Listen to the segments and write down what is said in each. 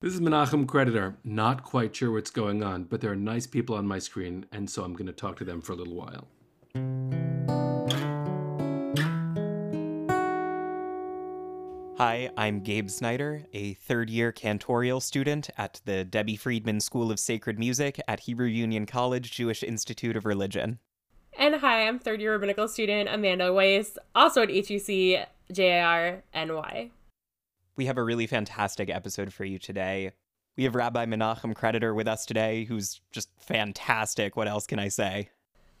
This is Menachem Creditor. Not quite sure what's going on, but there are nice people on my screen, and so I'm going to talk to them for a little while. Hi, I'm Gabe Snyder, a third year cantorial student at the Debbie Friedman School of Sacred Music at Hebrew Union College Jewish Institute of Religion. And hi, I'm third year rabbinical student Amanda Weiss, also at HUC JIR NY. We have a really fantastic episode for you today. We have Rabbi Menachem Creditor with us today, who's just fantastic. What else can I say?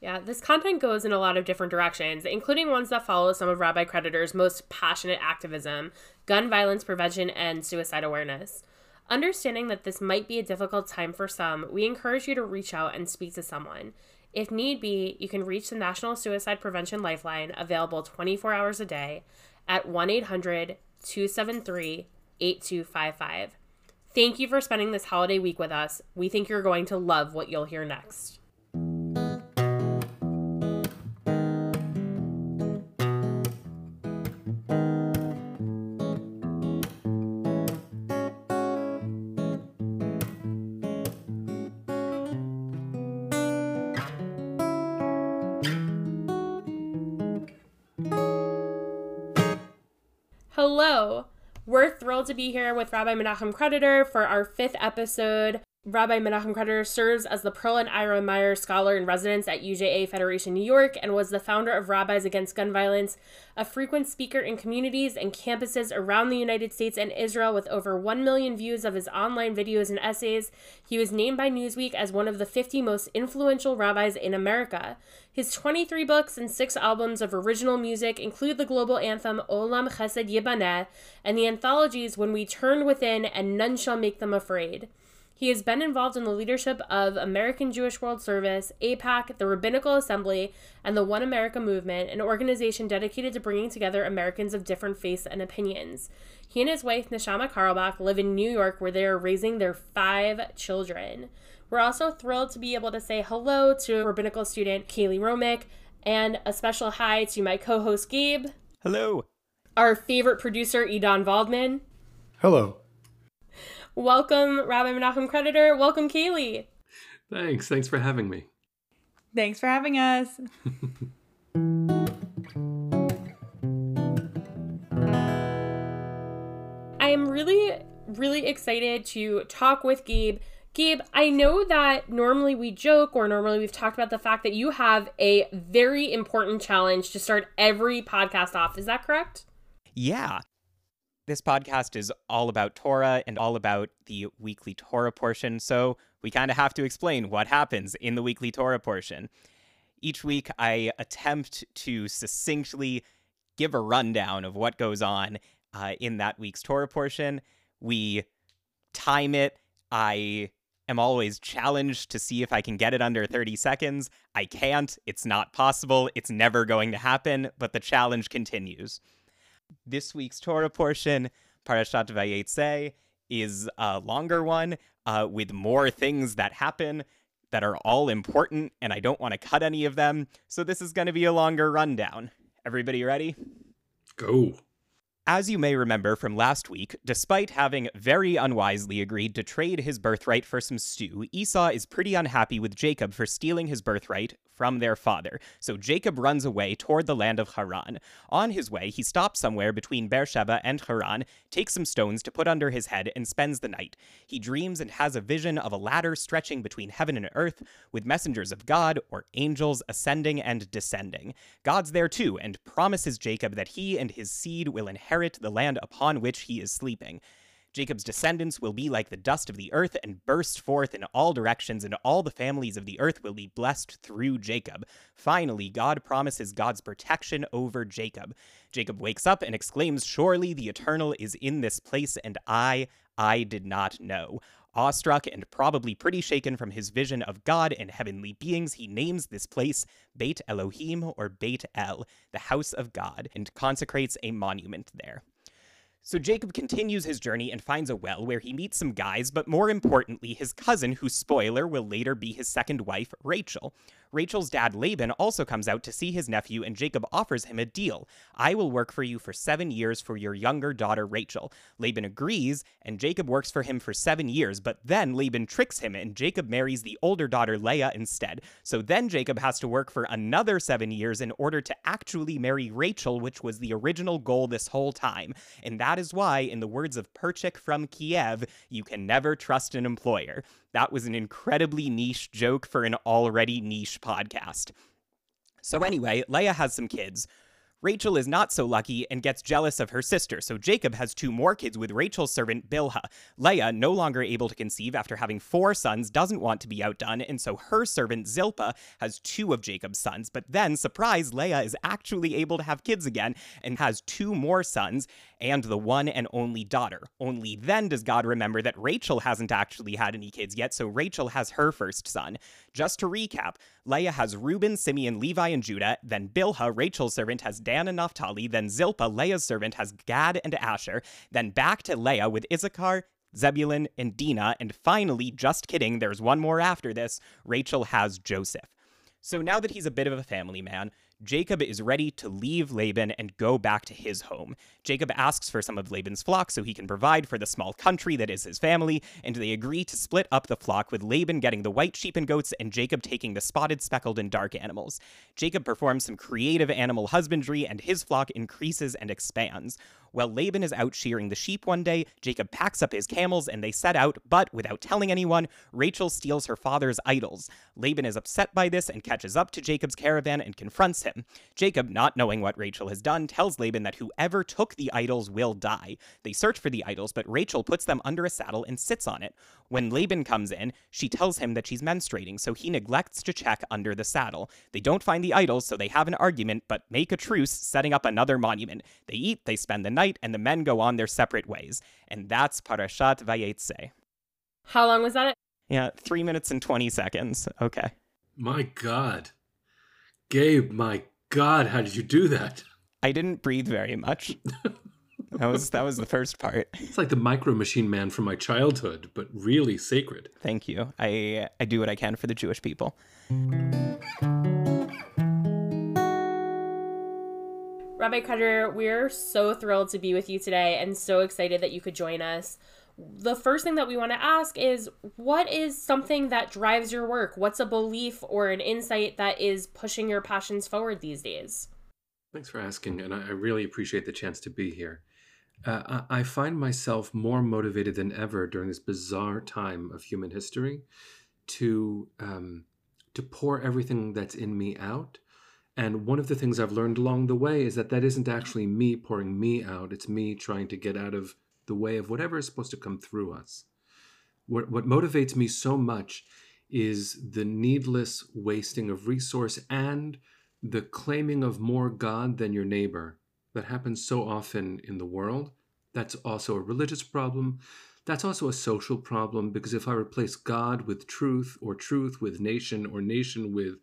Yeah, this content goes in a lot of different directions, including ones that follow some of Rabbi Creditor's most passionate activism gun violence prevention and suicide awareness. Understanding that this might be a difficult time for some, we encourage you to reach out and speak to someone. If need be, you can reach the National Suicide Prevention Lifeline, available 24 hours a day, at 1 800 273 8255. Thank you for spending this holiday week with us. We think you're going to love what you'll hear next. Hello. We're thrilled to be here with Rabbi Menachem Creditor for our fifth episode. Rabbi Menachem Creditor serves as the Pearl and Ira Meyer Scholar in Residence at UJA Federation New York and was the founder of Rabbis Against Gun Violence, a frequent speaker in communities and campuses around the United States and Israel with over 1 million views of his online videos and essays. He was named by Newsweek as one of the 50 most influential rabbis in America. His 23 books and six albums of original music include the global anthem Olam Chesed Yibaneh and the anthologies When We Turn Within and None Shall Make Them Afraid. He has been involved in the leadership of American Jewish World Service, AIPAC, the Rabbinical Assembly, and the One America Movement, an organization dedicated to bringing together Americans of different faiths and opinions. He and his wife, Neshama Carlebach, live in New York where they are raising their five children. We're also thrilled to be able to say hello to rabbinical student Kaylee Romick and a special hi to my co host Gabe. Hello. Our favorite producer, Edon Waldman. Hello. Welcome, Rabbi Menachem Creditor. Welcome, Kaylee. Thanks. Thanks for having me. Thanks for having us. I am really, really excited to talk with Gabe. Gabe, I know that normally we joke or normally we've talked about the fact that you have a very important challenge to start every podcast off. Is that correct? Yeah. This podcast is all about Torah and all about the weekly Torah portion, so we kind of have to explain what happens in the weekly Torah portion. Each week, I attempt to succinctly give a rundown of what goes on uh, in that week's Torah portion. We time it. I am always challenged to see if I can get it under 30 seconds. I can't. It's not possible. It's never going to happen, but the challenge continues. This week's Torah portion, Parashat Vayetze, is a longer one uh, with more things that happen that are all important, and I don't want to cut any of them. So this is going to be a longer rundown. Everybody ready? Go. As you may remember from last week, despite having very unwisely agreed to trade his birthright for some stew, Esau is pretty unhappy with Jacob for stealing his birthright from their father. So Jacob runs away toward the land of Haran. On his way, he stops somewhere between Beersheba and Haran, takes some stones to put under his head, and spends the night. He dreams and has a vision of a ladder stretching between heaven and earth, with messengers of God, or angels, ascending and descending. God's there too, and promises Jacob that he and his seed will inherit the land upon which he is sleeping. Jacob's descendants will be like the dust of the earth and burst forth in all directions, and all the families of the earth will be blessed through Jacob. Finally, God promises God's protection over Jacob. Jacob wakes up and exclaims, Surely the Eternal is in this place, and I, I did not know. Awestruck and probably pretty shaken from his vision of God and heavenly beings, he names this place Beit Elohim or Beit El, the house of God, and consecrates a monument there. So Jacob continues his journey and finds a well where he meets some guys, but more importantly, his cousin, whose spoiler will later be his second wife, Rachel. Rachel's dad, Laban, also comes out to see his nephew, and Jacob offers him a deal. I will work for you for seven years for your younger daughter, Rachel. Laban agrees, and Jacob works for him for seven years, but then Laban tricks him, and Jacob marries the older daughter, Leah, instead. So then Jacob has to work for another seven years in order to actually marry Rachel, which was the original goal this whole time. And that is why, in the words of Perchik from Kiev, you can never trust an employer. That was an incredibly niche joke for an already niche podcast. So, anyway, Leah has some kids. Rachel is not so lucky and gets jealous of her sister, so Jacob has two more kids with Rachel's servant Bilhah. Leah, no longer able to conceive after having four sons, doesn't want to be outdone, and so her servant Zilpah has two of Jacob's sons. But then, surprise, Leah is actually able to have kids again and has two more sons and the one and only daughter. Only then does God remember that Rachel hasn't actually had any kids yet, so Rachel has her first son. Just to recap, Leah has Reuben, Simeon, Levi, and Judah. Then Bilhah, Rachel's servant, has Dan and Naphtali. Then Zilpah, Leah's servant, has Gad and Asher. Then back to Leah with Issachar, Zebulun, and Dinah. And finally, just kidding, there's one more after this, Rachel has Joseph. So now that he's a bit of a family man, Jacob is ready to leave Laban and go back to his home. Jacob asks for some of Laban's flock so he can provide for the small country that is his family, and they agree to split up the flock, with Laban getting the white sheep and goats and Jacob taking the spotted, speckled, and dark animals. Jacob performs some creative animal husbandry, and his flock increases and expands. While Laban is out shearing the sheep one day, Jacob packs up his camels and they set out, but without telling anyone, Rachel steals her father's idols. Laban is upset by this and catches up to Jacob's caravan and confronts him. Jacob, not knowing what Rachel has done, tells Laban that whoever took the idols will die. They search for the idols, but Rachel puts them under a saddle and sits on it. When Laban comes in, she tells him that she's menstruating, so he neglects to check under the saddle. They don't find the idols, so they have an argument, but make a truce, setting up another monument. They eat, they spend the night, and the men go on their separate ways. And that's Parashat Vayetze. How long was that? Yeah, three minutes and 20 seconds. Okay. My God. Gabe, my God, how did you do that? I didn't breathe very much. that was that was the first part. It's like the micro machine man from my childhood, but really sacred. Thank you. I I do what I can for the Jewish people. Rabbi Creditor, we're so thrilled to be with you today and so excited that you could join us. The first thing that we want to ask is what is something that drives your work? What's a belief or an insight that is pushing your passions forward these days? Thanks for asking, and I really appreciate the chance to be here. Uh, I find myself more motivated than ever during this bizarre time of human history to um, to pour everything that's in me out and one of the things I've learned along the way is that that isn't actually me pouring me out. It's me trying to get out of the way of whatever is supposed to come through us. What, what motivates me so much is the needless wasting of resource and the claiming of more God than your neighbor that happens so often in the world. That's also a religious problem. That's also a social problem because if I replace God with truth or truth with nation or nation with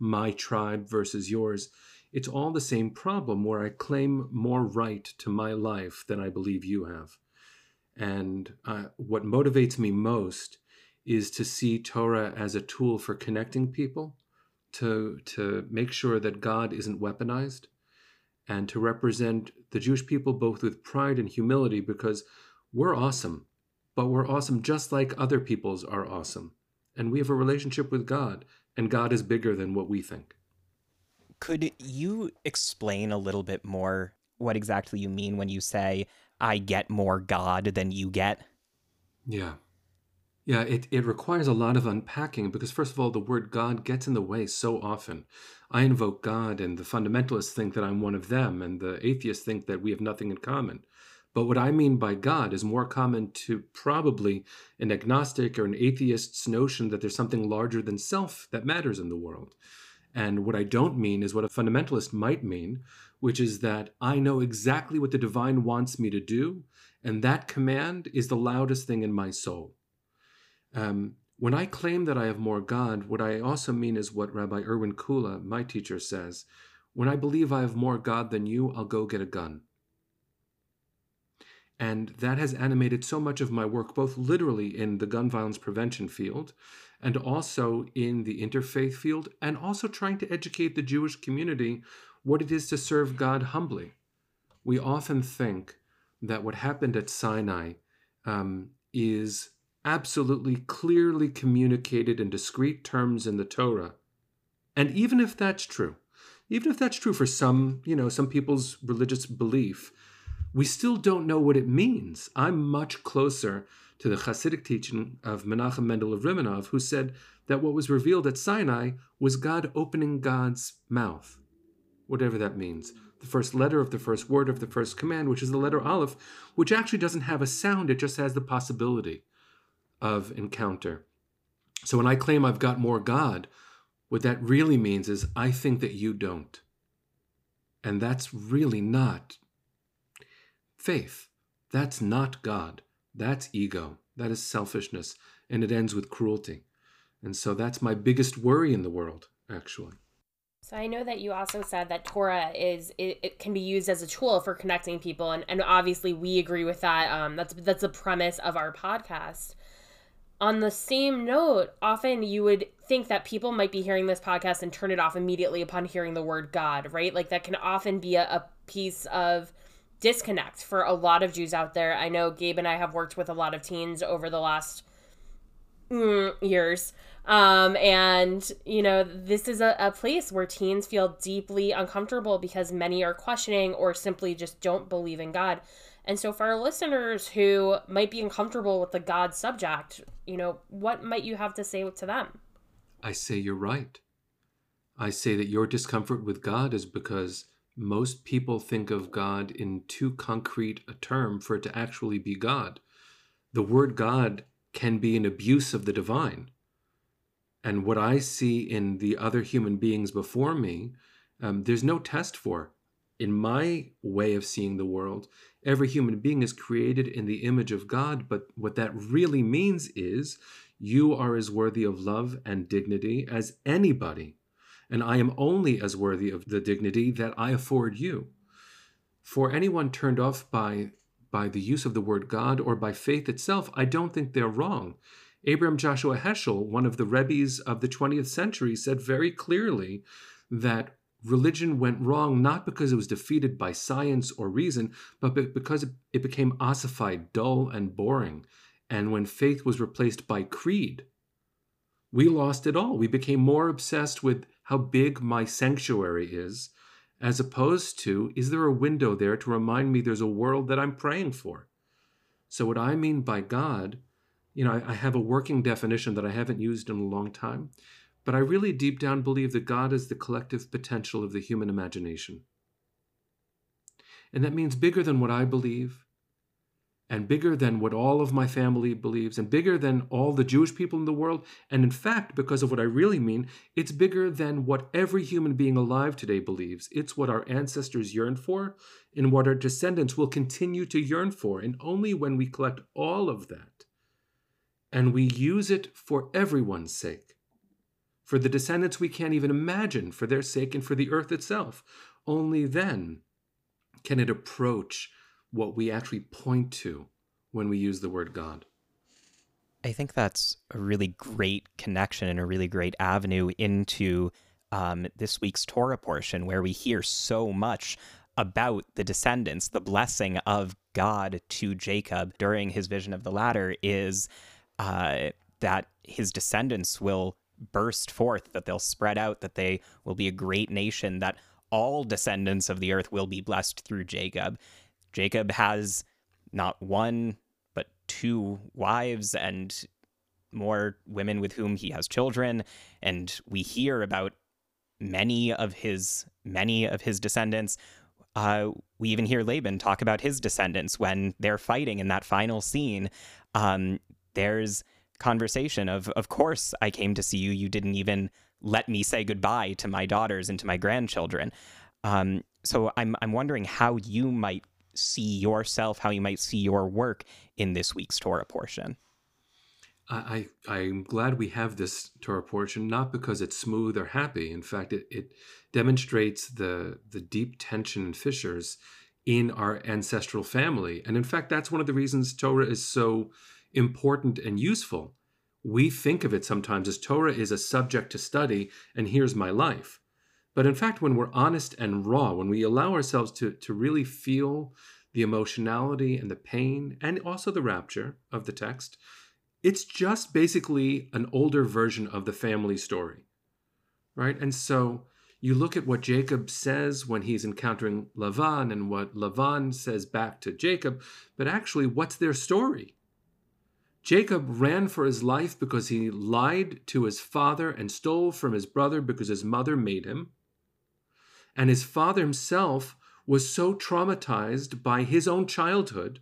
my tribe versus yours, it's all the same problem where I claim more right to my life than I believe you have. And uh, what motivates me most is to see Torah as a tool for connecting people, to, to make sure that God isn't weaponized, and to represent the Jewish people both with pride and humility because we're awesome, but we're awesome just like other peoples are awesome. And we have a relationship with God, and God is bigger than what we think. Could you explain a little bit more what exactly you mean when you say, I get more God than you get? Yeah. Yeah, it, it requires a lot of unpacking because, first of all, the word God gets in the way so often. I invoke God, and the fundamentalists think that I'm one of them, and the atheists think that we have nothing in common. But what I mean by God is more common to probably an agnostic or an atheist's notion that there's something larger than self that matters in the world. And what I don't mean is what a fundamentalist might mean, which is that I know exactly what the divine wants me to do, and that command is the loudest thing in my soul. Um, when I claim that I have more God, what I also mean is what Rabbi Irwin Kula, my teacher, says. When I believe I have more God than you, I'll go get a gun. And that has animated so much of my work, both literally in the gun violence prevention field, and also in the interfaith field, and also trying to educate the Jewish community what it is to serve God humbly. We often think that what happened at Sinai um, is absolutely clearly communicated in discrete terms in the Torah. And even if that's true, even if that's true for some, you know, some people's religious belief, we still don't know what it means. I'm much closer to the Hasidic teaching of Menachem Mendel of Rimanov, who said that what was revealed at Sinai was God opening God's mouth, whatever that means. The first letter of the first word of the first command, which is the letter Aleph, which actually doesn't have a sound, it just has the possibility of encounter. So when I claim I've got more God, what that really means is I think that you don't. And that's really not faith. That's not God. That's ego. That is selfishness. And it ends with cruelty. And so that's my biggest worry in the world, actually. So I know that you also said that Torah is it, it can be used as a tool for connecting people, and, and obviously we agree with that. Um, that's that's the premise of our podcast on the same note, often you would think that people might be hearing this podcast and turn it off immediately upon hearing the word God, right? Like that can often be a, a piece of disconnect for a lot of Jews out there. I know Gabe and I have worked with a lot of teens over the last mm, years. Um, and, you know, this is a, a place where teens feel deeply uncomfortable because many are questioning or simply just don't believe in God. And so, for our listeners who might be uncomfortable with the God subject, you know, what might you have to say to them? I say you're right. I say that your discomfort with God is because most people think of God in too concrete a term for it to actually be God. The word God can be an abuse of the divine. And what I see in the other human beings before me, um, there's no test for. In my way of seeing the world, every human being is created in the image of God, but what that really means is you are as worthy of love and dignity as anybody, and I am only as worthy of the dignity that I afford you. For anyone turned off by by the use of the word God or by faith itself, I don't think they're wrong. Abraham Joshua Heschel, one of the Rebbe's of the 20th century, said very clearly that religion went wrong not because it was defeated by science or reason, but because it became ossified, dull, and boring. And when faith was replaced by creed, we lost it all. We became more obsessed with how big my sanctuary is, as opposed to, is there a window there to remind me there's a world that I'm praying for? So, what I mean by God, you know, I, I have a working definition that I haven't used in a long time. But I really deep down believe that God is the collective potential of the human imagination. And that means bigger than what I believe, and bigger than what all of my family believes, and bigger than all the Jewish people in the world. And in fact, because of what I really mean, it's bigger than what every human being alive today believes. It's what our ancestors yearned for, and what our descendants will continue to yearn for. And only when we collect all of that and we use it for everyone's sake for the descendants we can't even imagine, for their sake and for the earth itself. Only then can it approach what we actually point to when we use the word God. I think that's a really great connection and a really great avenue into um, this week's Torah portion, where we hear so much about the descendants. The blessing of God to Jacob during his vision of the ladder is uh, that his descendants will burst forth, that they'll spread out, that they will be a great nation, that all descendants of the earth will be blessed through Jacob. Jacob has not one, but two wives and more women with whom he has children. And we hear about many of his many of his descendants. Uh, we even hear Laban talk about his descendants when they're fighting in that final scene. Um, there's conversation of of course I came to see you you didn't even let me say goodbye to my daughters and to my grandchildren um, so I'm I'm wondering how you might see yourself how you might see your work in this week's Torah portion I, I I'm glad we have this Torah portion not because it's smooth or happy in fact it, it demonstrates the the deep tension and fissures in our ancestral family and in fact that's one of the reasons Torah is so important and useful. we think of it sometimes as Torah is a subject to study, and here's my life. But in fact, when we're honest and raw, when we allow ourselves to, to really feel the emotionality and the pain and also the rapture of the text, it's just basically an older version of the family story. Right? And so you look at what Jacob says when he's encountering Lavan and what Lavan says back to Jacob, but actually, what's their story? Jacob ran for his life because he lied to his father and stole from his brother because his mother made him. And his father himself was so traumatized by his own childhood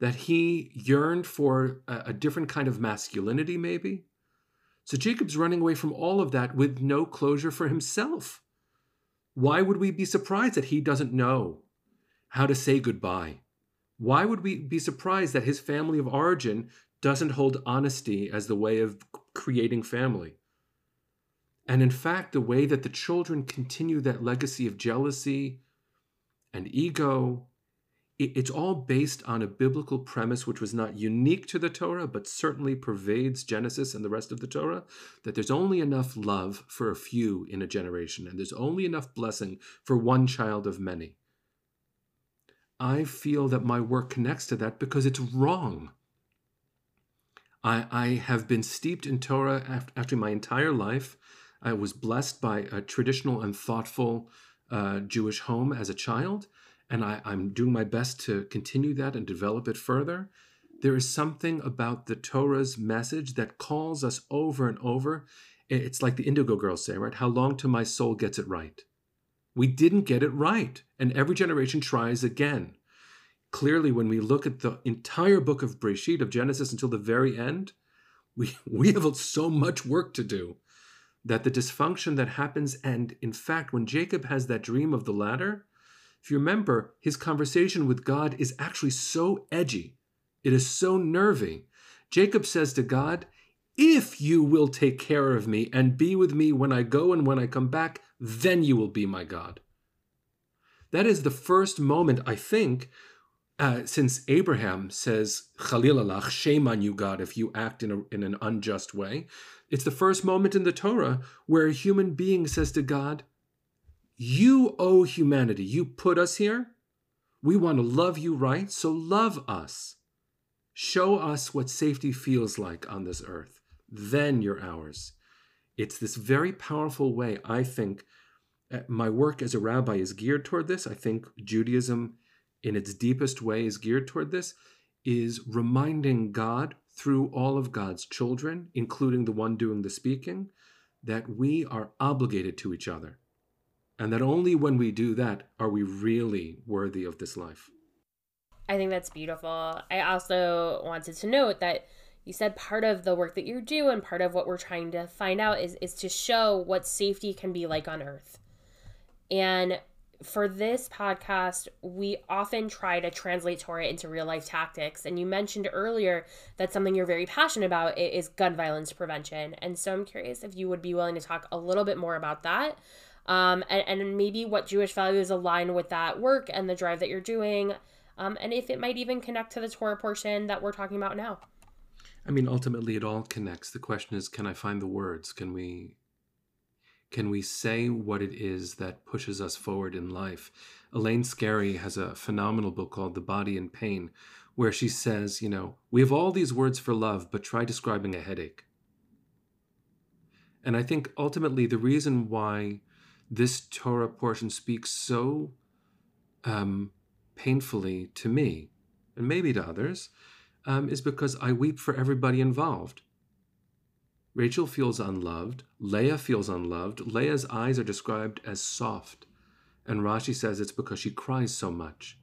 that he yearned for a, a, different kind of masculinity, maybe. So Jacob's running away from all of that with no closure for himself. Why would we be surprised that he doesn't know how to say goodbye? Why would we be surprised that his family of origin doesn't hold honesty as the way of creating family? And in fact, the way that the children continue that legacy of jealousy and ego, it's all based on a biblical premise which was not unique to the Torah, but certainly pervades Genesis and the rest of the Torah that there's only enough love for a few in a generation, and there's only enough blessing for one child of many. I feel that my work connects to that because it's wrong. I, I have been steeped in Torah after, after my entire life. I was blessed by a traditional and thoughtful uh, Jewish home as a child, and I, I'm doing my best to continue that and develop it further. There is something about the Torah's message that calls us over and over. It's like the Indigo Girls say, right? How long till my soul gets it right? We didn't get it right, and every generation tries again. Clearly, when we look at the entire book of Breshit, of Genesis until the very end, we, we have so much work to do that the dysfunction that happens, and in fact, when Jacob has that dream of the ladder, if you remember, his conversation with God is actually so edgy, it is so nervy. Jacob says to God, If you will take care of me and be with me when I go and when I come back, then you will be my God. That is the first moment, I think, uh, since Abraham says, Chalil shame on you, God, if you act in, a, in an unjust way. It's the first moment in the Torah where a human being says to God, You owe humanity. You put us here. We want to love you right, so love us. Show us what safety feels like on this earth. Then you're ours. It's this very powerful way, I think. Uh, my work as a rabbi is geared toward this. I think Judaism, in its deepest way, is geared toward this, is reminding God through all of God's children, including the one doing the speaking, that we are obligated to each other. And that only when we do that are we really worthy of this life. I think that's beautiful. I also wanted to note that you said part of the work that you do and part of what we're trying to find out is, is to show what safety can be like on earth. And for this podcast, we often try to translate Torah into real life tactics. And you mentioned earlier that something you're very passionate about is gun violence prevention. And so I'm curious if you would be willing to talk a little bit more about that. Um, and, and maybe what Jewish values align with that work and the drive that you're doing, um, and if it might even connect to the Torah portion that we're talking about now. I mean, ultimately, it all connects. The question is, can I find the words? Can we can we say what it is that pushes us forward in life? Elaine Scarry has a phenomenal book called The Body in Pain, where she says, you know, we have all these words for love, but try describing a headache. And I think ultimately the reason why this Torah portion speaks so um, painfully to me, and maybe to others, um, is because I weep for everybody involved. Rachel feels unloved. Leah feels unloved. Leah's eyes are described as soft. And Rashi says it's because she cries so much.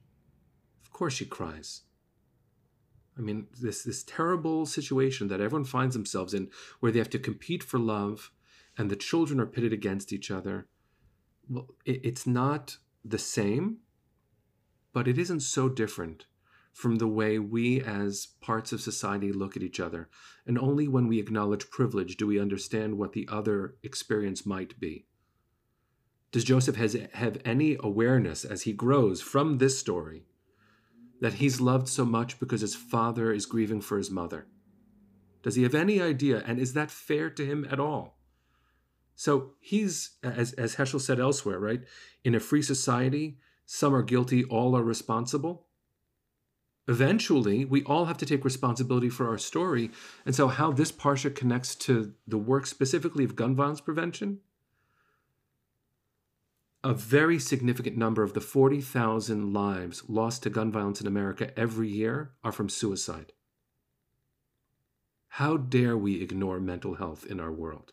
Of course she cries. I mean, this, this terrible situation that everyone finds themselves in where they have to compete for love and the children are pitted against each other. Well, it, it's not the same, but it isn't so different from the way we as parts of society look at each other. And only when we acknowledge privilege do we understand what the other experience might be. Does Joseph has, have any awareness as he grows from this story that he's loved so much because his father is grieving for his mother? Does he have any idea? And is that fair to him at all? So he's, as, as Heschel said elsewhere, right? In a free society, some are guilty, all are responsible. Eventually, we all have to take responsibility for our story. And so, how this Parsha connects to the work specifically of gun violence prevention a very significant number of the 40,000 lives lost to gun violence in America every year are from suicide. How dare we ignore mental health in our world?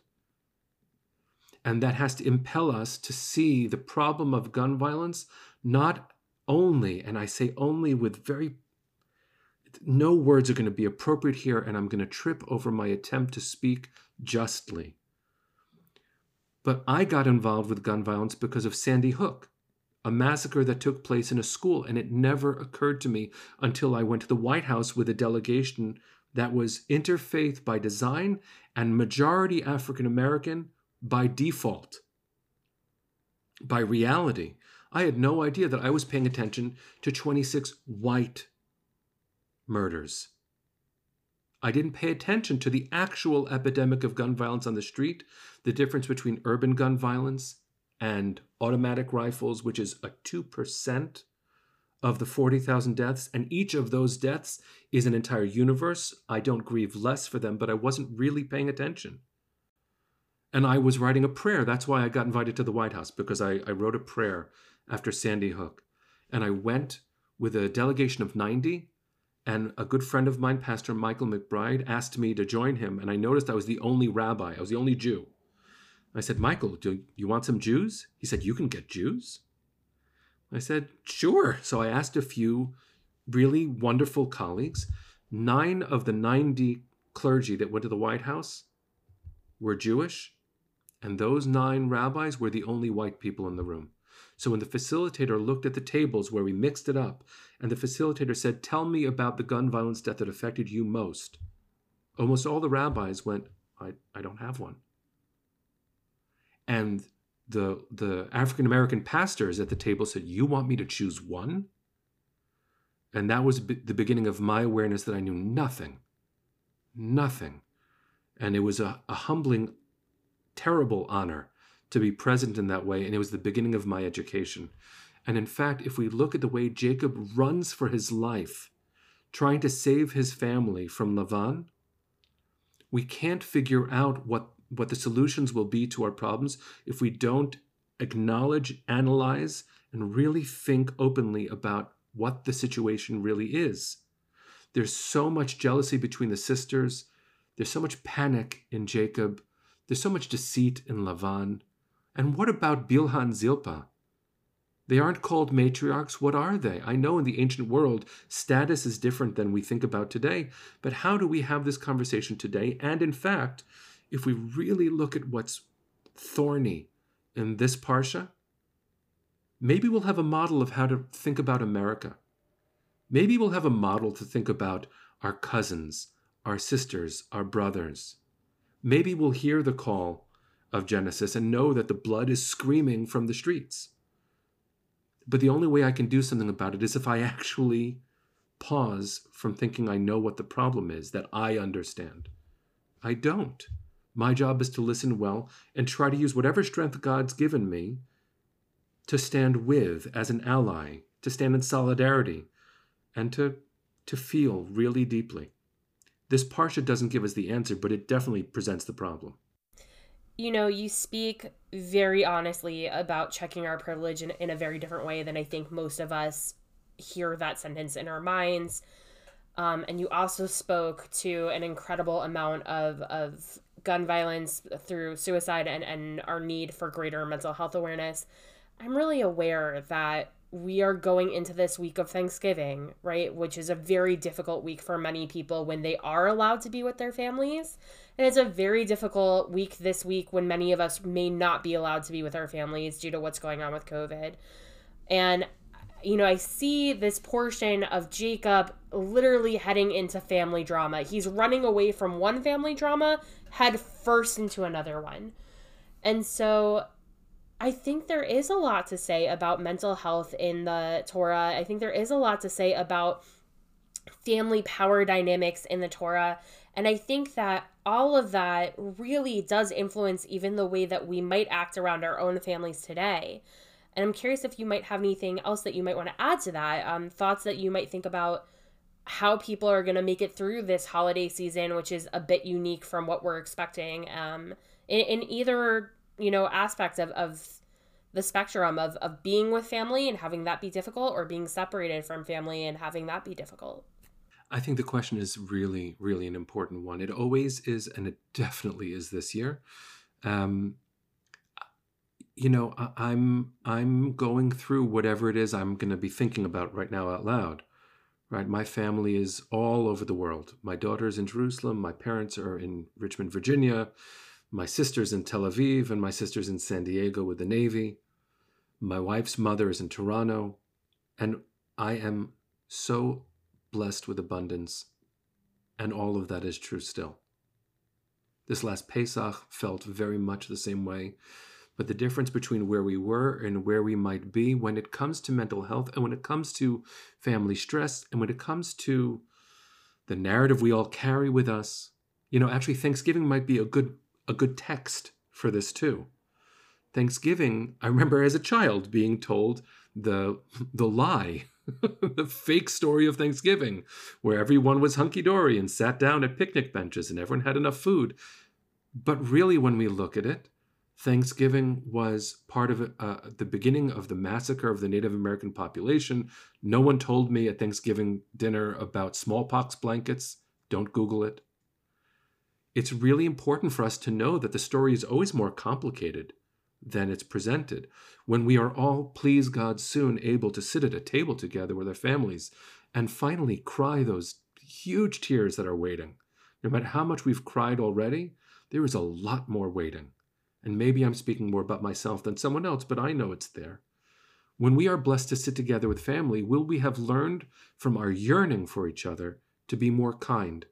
And that has to impel us to see the problem of gun violence not only, and I say only with very, no words are going to be appropriate here, and I'm going to trip over my attempt to speak justly. But I got involved with gun violence because of Sandy Hook, a massacre that took place in a school. And it never occurred to me until I went to the White House with a delegation that was interfaith by design and majority African American by default, by reality. I had no idea that I was paying attention to 26 white murders I didn't pay attention to the actual epidemic of gun violence on the street, the difference between urban gun violence and automatic rifles, which is a 2% of the 40,000 deaths. And each of those deaths is an entire universe. I don't grieve less for them, but I wasn't really paying attention. And I was writing a prayer. That's why I got invited to the White House, because I, I wrote a prayer after Sandy Hook. And I went with a delegation of 90 and a good friend of mine, Pastor Michael McBride, asked me to join him, and I noticed I was the only rabbi, I was the only Jew. I said, Michael, do you want some Jews? He said, You can get Jews? I said, Sure. So I asked a few really wonderful colleagues. Nine of the 90 clergy that went to the White House were Jewish, and those nine rabbis were the only white people in the room. So when the facilitator looked at the tables where we mixed it up, and the facilitator said, Tell me about the gun violence death that affected you most, almost all the rabbis went, I, I don't have one. And the, the African American pastors at the table said, You want me to choose one? And that was the beginning of my awareness that I knew nothing, nothing. And it was a, a humbling, terrible honor to be present in that way, and it was the beginning of my education. And in fact, if we look at the way Jacob runs for his life, trying to save his family from Lavan, we can't figure out what, what the solutions will be to our problems if we don't acknowledge, analyze, and really think openly about what the situation really is. There's so much jealousy between the sisters. There's so much panic in Jacob. There's so much deceit in Lavan. And what about Bilhah and Zilpah? They aren't called matriarchs. What are they? I know in the ancient world, status is different than we think about today, but how do we have this conversation today? And in fact, if we really look at what's thorny in this Parsha, maybe we'll have a model of how to think about America. Maybe we'll have a model to think about our cousins, our sisters, our brothers. Maybe we'll hear the call of Genesis and know that the blood is screaming from the streets. But the only way I can do something about it is if I actually pause from thinking I know what the problem is, that I understand. I don't. My job is to listen well and try to use whatever strength God's given me to stand with as an ally, to stand in solidarity, and to, to feel really deeply. This Parsha doesn't give us the answer, but it definitely presents the problem you know, you speak very honestly about checking our privilege in, in a very different way than I think most of us hear that sentence in our minds. Um, and you also spoke to an incredible amount of, of gun violence through suicide and, and our need for greater mental health awareness. I'm really aware that we are going into this week of Thanksgiving, right? Which is a very difficult week for many people when they are allowed to be with their families. And it's a very difficult week this week when many of us may not be allowed to be with our families due to what's going on with COVID. And, you know, I see this portion of Jacob literally heading into family drama. He's running away from one family drama, head first into another one. And so I think there is a lot to say about mental health in the Torah. I think there is a lot to say about family power dynamics in the Torah And I think that all of that really does influence even the way that we might act around our own families today. And I'm curious if you might have anything else that you might want to add to that, um, thoughts that you might think about how people are going to make it through this holiday season, which is a bit unique from what we're expecting um, in, in either, you know, aspect of, of the spectrum of, of being with family and having that be difficult or being separated from family and having that be difficult. I think the question is really, really an important one. It always is, and it definitely is this year. Um, you know, I, I'm I'm going through whatever it is I'm going to be thinking about right now out loud. Right, my family is all over the world. My daughter's in Jerusalem. My parents are in Richmond, Virginia. My sister's in Tel Aviv, and my sister's in San Diego with the Navy. My wife's mother is in Toronto, and I am so blessed with abundance, and all of that is true still. This last Pesach felt very much the same way, but the difference between where we were and where we might be when it comes to mental health and when it comes to family stress and when it comes to the narrative we all carry with us, you know, actually Thanksgiving might be a good a good text for this too. Thanksgiving, I remember as a child being told the the lie the fake story of Thanksgiving, where everyone was hunky dory and sat down at picnic benches and everyone had enough food. But really, when we look at it, Thanksgiving was part of uh, the beginning of the massacre of the Native American population. No one told me at Thanksgiving dinner about smallpox blankets. Don't Google it. It's really important for us to know that the story is always more complicated than it's presented. When we are all, please God, soon able to sit at a table together with our families and finally cry those huge tears that are waiting. No matter how much we've cried already, there is a lot more waiting. And maybe I'm speaking more about myself than someone else, but I know it's there. When we are blessed to sit together with family, will we have learned from our yearning for each other to be more kind?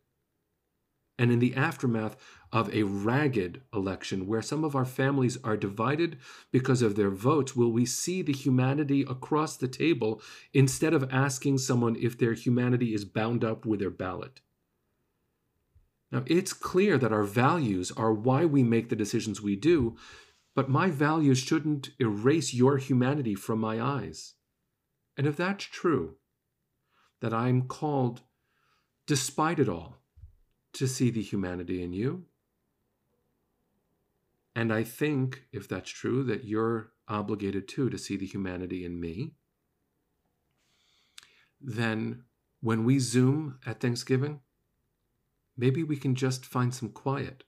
And in the aftermath of a ragged election where some of our families are divided because of their votes, will we see the humanity across the table instead of asking someone if their humanity is bound up with their ballot? Now, it's clear that our values are why we make the decisions we do, but my values shouldn't erase your humanity from my eyes. And if that's true, that I'm called, despite it all, to see the humanity in you, and I think, if that's true, that you're obligated too to see the humanity in me. Then, when we Zoom at Thanksgiving, maybe we can just find some quiet.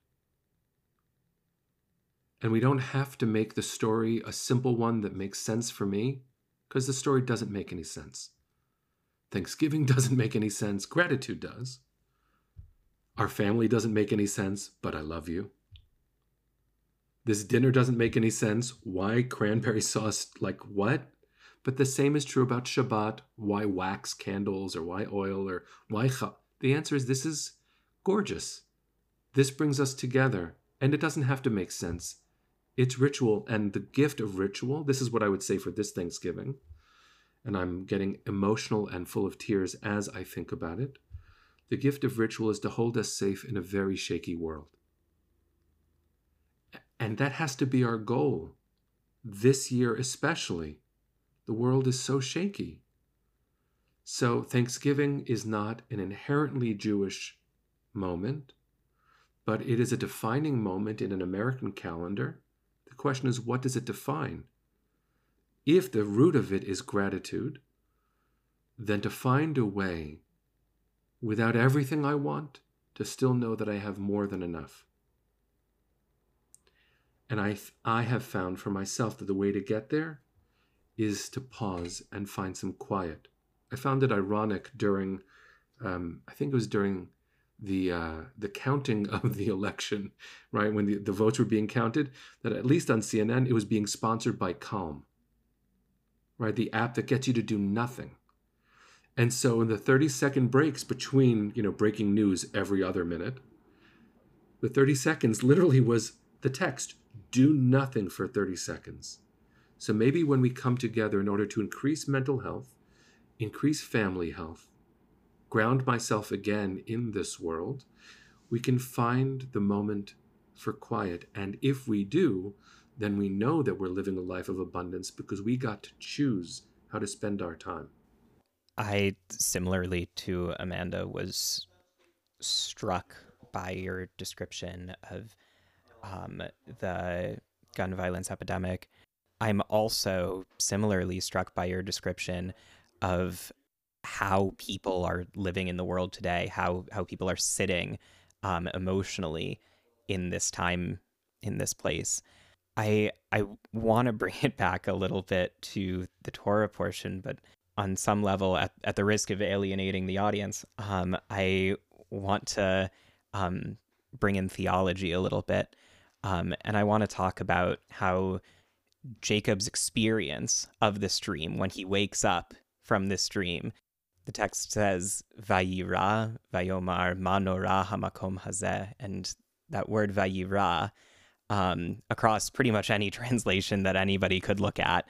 And we don't have to make the story a simple one that makes sense for me, because the story doesn't make any sense. Thanksgiving doesn't make any sense, gratitude does. Our family doesn't make any sense, but I love you. This dinner doesn't make any sense. Why cranberry sauce? Like what? But the same is true about Shabbat. Why wax candles or why oil or why cha? The answer is this is gorgeous. This brings us together, and it doesn't have to make sense. It's ritual, and the gift of ritual. This is what I would say for this Thanksgiving, and I'm getting emotional and full of tears as I think about it. The gift of ritual is to hold us safe in a very shaky world. And that has to be our goal. This year, especially, the world is so shaky. So, Thanksgiving is not an inherently Jewish moment, but it is a defining moment in an American calendar. The question is, what does it define? If the root of it is gratitude, then to find a way, without everything I want, to still know that I have more than enough. And I, I have found for myself that the way to get there is to pause and find some quiet. I found it ironic during, um, I think it was during the uh, the counting of the election, right when the, the votes were being counted, that at least on CNN it was being sponsored by Calm, right, the app that gets you to do nothing. And so in the 30 second breaks between, you know, breaking news every other minute, the 30 seconds literally was the text do nothing for 30 seconds. So maybe when we come together in order to increase mental health, increase family health, ground myself again in this world, we can find the moment for quiet. And if we do, then we know that we're living a life of abundance because we got to choose how to spend our time. I, similarly to Amanda, was struck by your description of um, the gun violence epidemic. I'm also similarly struck by your description of how people are living in the world today, how how people are sitting um, emotionally in this time, in this place. I I want to bring it back a little bit to the Torah portion, but on some level, at, at the risk of alienating the audience, um, I want to um, bring in theology a little bit. Um, and I want to talk about how Jacob's experience of this dream when he wakes up from this dream. The text says, Vayira, Vayomar, Manora Hamakom Hazeh. And that word Vayira, um, across pretty much any translation that anybody could look at,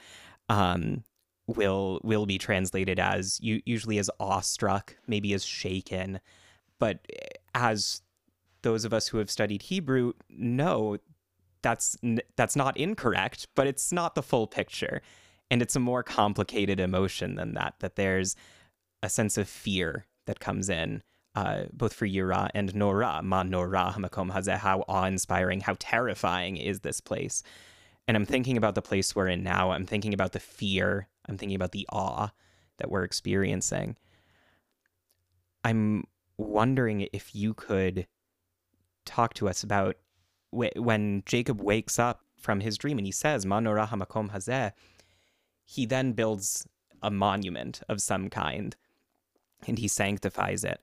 um, will will be translated as usually as awestruck, maybe as shaken, but as those of us who have studied Hebrew know, that's that's not incorrect, but it's not the full picture, and it's a more complicated emotion than that. That there's a sense of fear that comes in. Uh, both for Yira and Nora, Ma Nora Hamakom Hazeh, how awe-inspiring, how terrifying is this place? And I'm thinking about the place we're in now. I'm thinking about the fear I'm thinking about the awe that we're experiencing. I'm wondering if you could talk to us about when Jacob wakes up from his dream and he says, Manorah makom hazeh, he then builds a monument of some kind and he sanctifies it.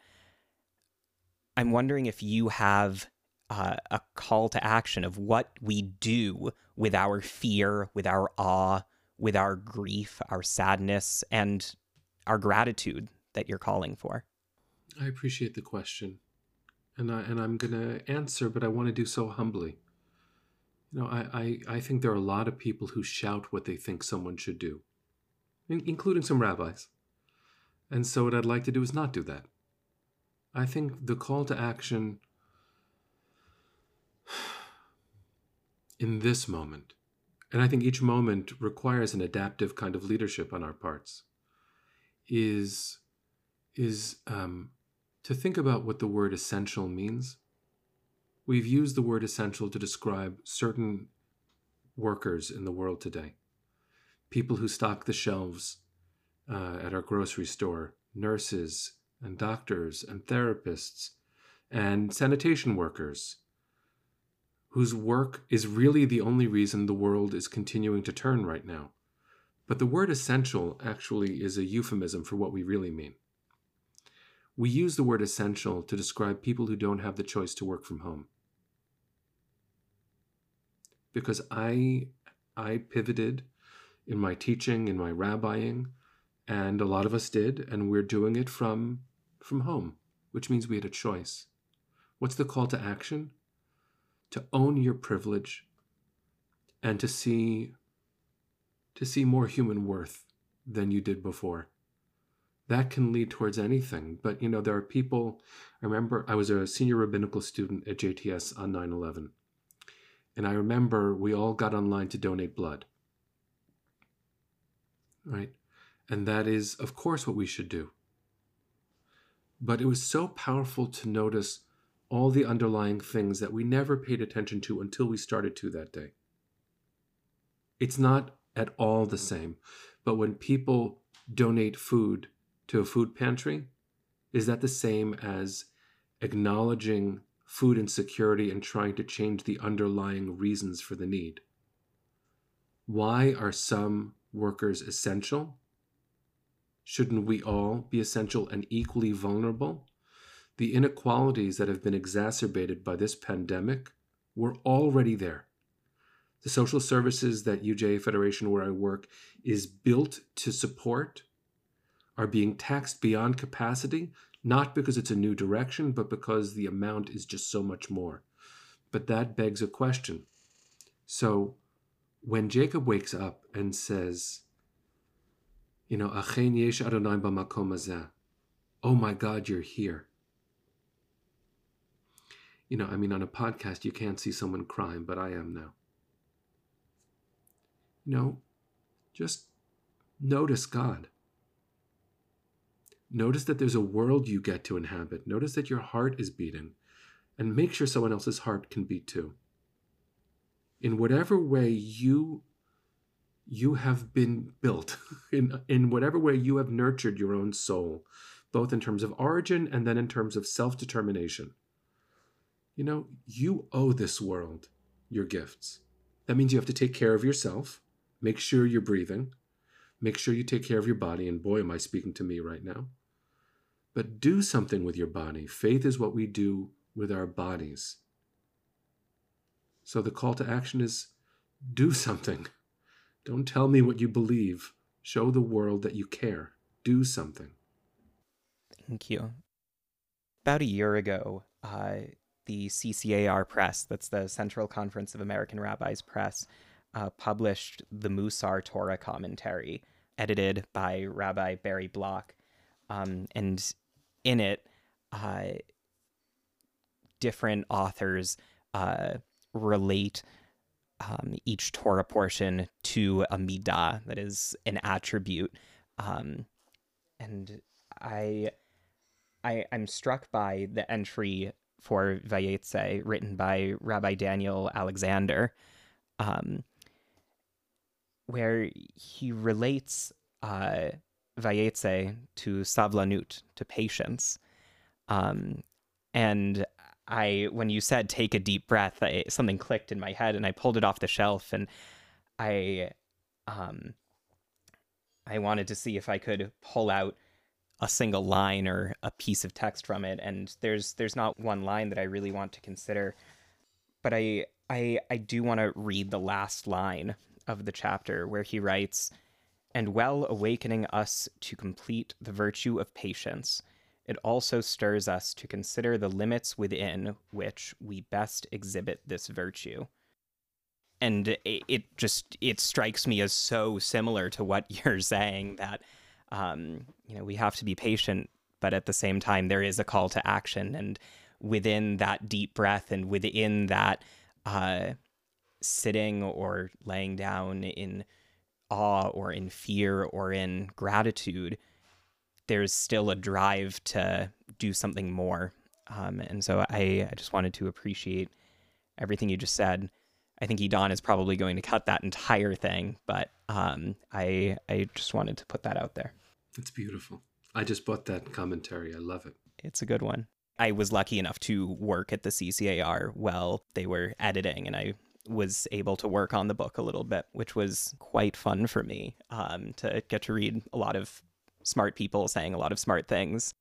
I'm wondering if you have uh, a call to action of what we do with our fear, with our awe, with our grief, our sadness, and our gratitude that you're calling for? I appreciate the question. And I and I'm gonna answer, but I want to do so humbly. You know, I, I, I think there are a lot of people who shout what they think someone should do, including some rabbis. And so what I'd like to do is not do that. I think the call to action in this moment. And I think each moment requires an adaptive kind of leadership on our parts, is, is um, to think about what the word essential means. We've used the word essential to describe certain workers in the world today. People who stock the shelves uh, at our grocery store, nurses and doctors and therapists and sanitation workers whose work is really the only reason the world is continuing to turn right now. But the word essential actually is a euphemism for what we really mean. We use the word essential to describe people who don't have the choice to work from home. Because I I pivoted in my teaching, in my rabbiing, and a lot of us did, and we're doing it from from home, which means we had a choice. What's the call to action? To own your privilege and to see to see more human worth than you did before. That can lead towards anything but you know there are people i remember i was a senior rabbinical student at jts on 9-11 and i remember we all got online to donate blood. Right? And that is of course what we should do. But it was so powerful to notice all the underlying things that we never paid attention to until we started to that day. It's not at all the same, but when people donate food to a food pantry, is that the same as acknowledging food insecurity and trying to change the underlying reasons for the need? Why are some workers essential? Shouldn't we all be essential and equally vulnerable? The inequalities that have been exacerbated by this pandemic were already there. The social services that UJA Federation, where I work, is built to support are being taxed beyond capacity, not because it's a new direction, but because the amount is just so much more. But that begs a question. So when Jacob wakes up and says, you know, Yesh Adonai B'makom Oh my God, you're here You know, I mean, on a podcast, you can't see someone crying, but I am now. You know, just notice God. Notice that there's a world you get to inhabit. Notice that your heart is beating, and make sure someone else's heart can beat too. In whatever way you you have been built, in, in whatever way you have nurtured your own soul, both in terms of origin and then in terms of self determination. You know, you owe this world your gifts. That means you have to take care of yourself, make sure you're breathing, make sure you take care of your body. And boy, am I speaking to me right now. But do something with your body. Faith is what we do with our bodies. So the call to action is do something. Don't tell me what you believe. Show the world that you care. Do something. Thank you. About a year ago, uh, the CCAR Press, that's the Central Conference of American Rabbis Press, uh, published the Musar Torah commentary, edited by Rabbi Barry Block. Um, and in it, uh, different authors uh, relate um, each Torah portion to a midah, that is an attribute. Um, and I, I, I'm struck by the entry for Vayetze, written by Rabbi Daniel Alexander, um, where he relates uh, Vayetze to Savlanut, to patience. Um, and I, when you said take a deep breath, I, something clicked in my head, and I pulled it off the shelf, and I, um, I wanted to see if I could pull out a single line or a piece of text from it and there's there's not one line that I really want to consider. But I I I do want to read the last line of the chapter where he writes and well awakening us to complete the virtue of patience it also stirs us to consider the limits within which we best exhibit this virtue. And it, it just it strikes me as so similar to what you're saying that um, you know, we have to be patient, but at the same time, there is a call to action. And within that deep breath and within that uh, sitting or laying down in awe or in fear or in gratitude, there's still a drive to do something more. Um, and so I, I just wanted to appreciate everything you just said. I think Idan is probably going to cut that entire thing, but um, I I just wanted to put that out there. It's beautiful. I just bought that commentary. I love it. It's a good one. I was lucky enough to work at the CCAR while they were editing, and I was able to work on the book a little bit, which was quite fun for me um, to get to read a lot of smart people saying a lot of smart things.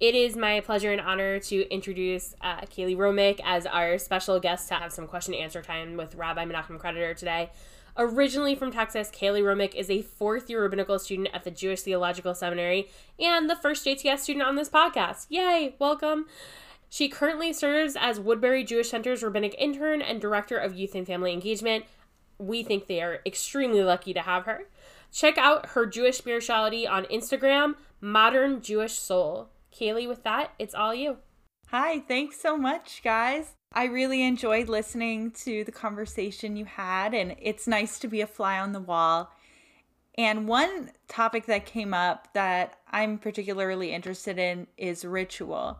It is my pleasure and honor to introduce uh, Kaylee Romick as our special guest to have some question and answer time with Rabbi Menachem Creditor today. Originally from Texas, Kaylee Romick is a fourth year rabbinical student at the Jewish Theological Seminary and the first JTS student on this podcast. Yay! Welcome. She currently serves as Woodbury Jewish Center's rabbinic intern and director of youth and family engagement. We think they are extremely lucky to have her. Check out her Jewish spirituality on Instagram, Modern Jewish Soul. Kaylee, with that, it's all you. Hi, thanks so much, guys. I really enjoyed listening to the conversation you had, and it's nice to be a fly on the wall. And one topic that came up that I'm particularly interested in is ritual.